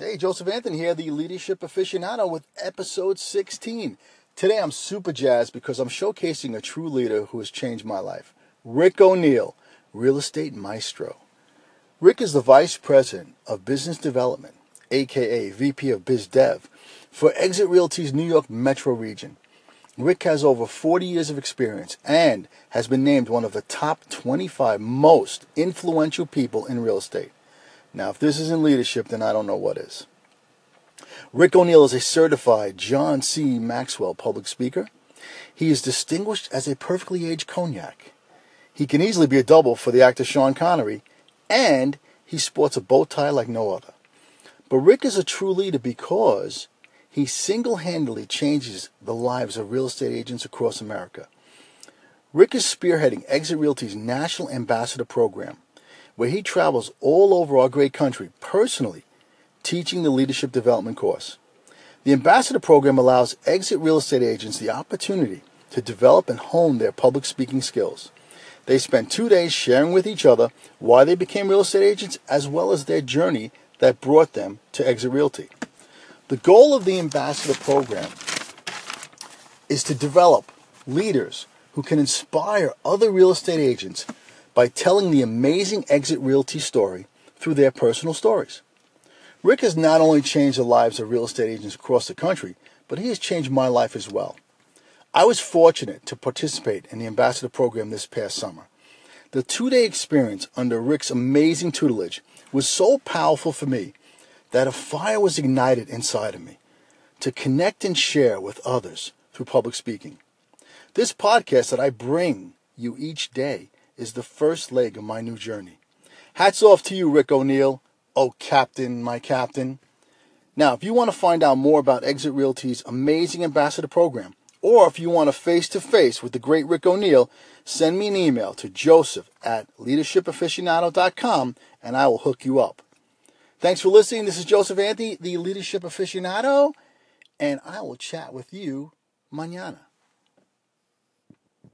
Hey, Joseph Anthony here, the leadership aficionado with episode 16. Today I'm super jazzed because I'm showcasing a true leader who has changed my life. Rick O'Neill, real estate maestro. Rick is the vice president of business development, aka VP of Biz Dev, for Exit Realty's New York metro region. Rick has over 40 years of experience and has been named one of the top 25 most influential people in real estate. Now, if this isn't leadership, then I don't know what is. Rick O'Neill is a certified John C. Maxwell public speaker. He is distinguished as a perfectly aged cognac. He can easily be a double for the actor Sean Connery, and he sports a bow tie like no other. But Rick is a true leader because he single handedly changes the lives of real estate agents across America. Rick is spearheading Exit Realty's National Ambassador Program where he travels all over our great country personally teaching the leadership development course. The ambassador program allows exit real estate agents the opportunity to develop and hone their public speaking skills. They spend two days sharing with each other why they became real estate agents as well as their journey that brought them to Exit Realty. The goal of the ambassador program is to develop leaders who can inspire other real estate agents by telling the amazing Exit Realty story through their personal stories. Rick has not only changed the lives of real estate agents across the country, but he has changed my life as well. I was fortunate to participate in the ambassador program this past summer. The two day experience under Rick's amazing tutelage was so powerful for me that a fire was ignited inside of me to connect and share with others through public speaking. This podcast that I bring you each day is the first leg of my new journey. Hats off to you, Rick O'Neill. Oh, Captain, my Captain. Now, if you want to find out more about Exit Realty's amazing ambassador program, or if you want a face to face with the great Rick O'Neill, send me an email to joseph at leadershipaficionado.com and I will hook you up. Thanks for listening. This is Joseph Anthony, the leadership aficionado, and I will chat with you mañana.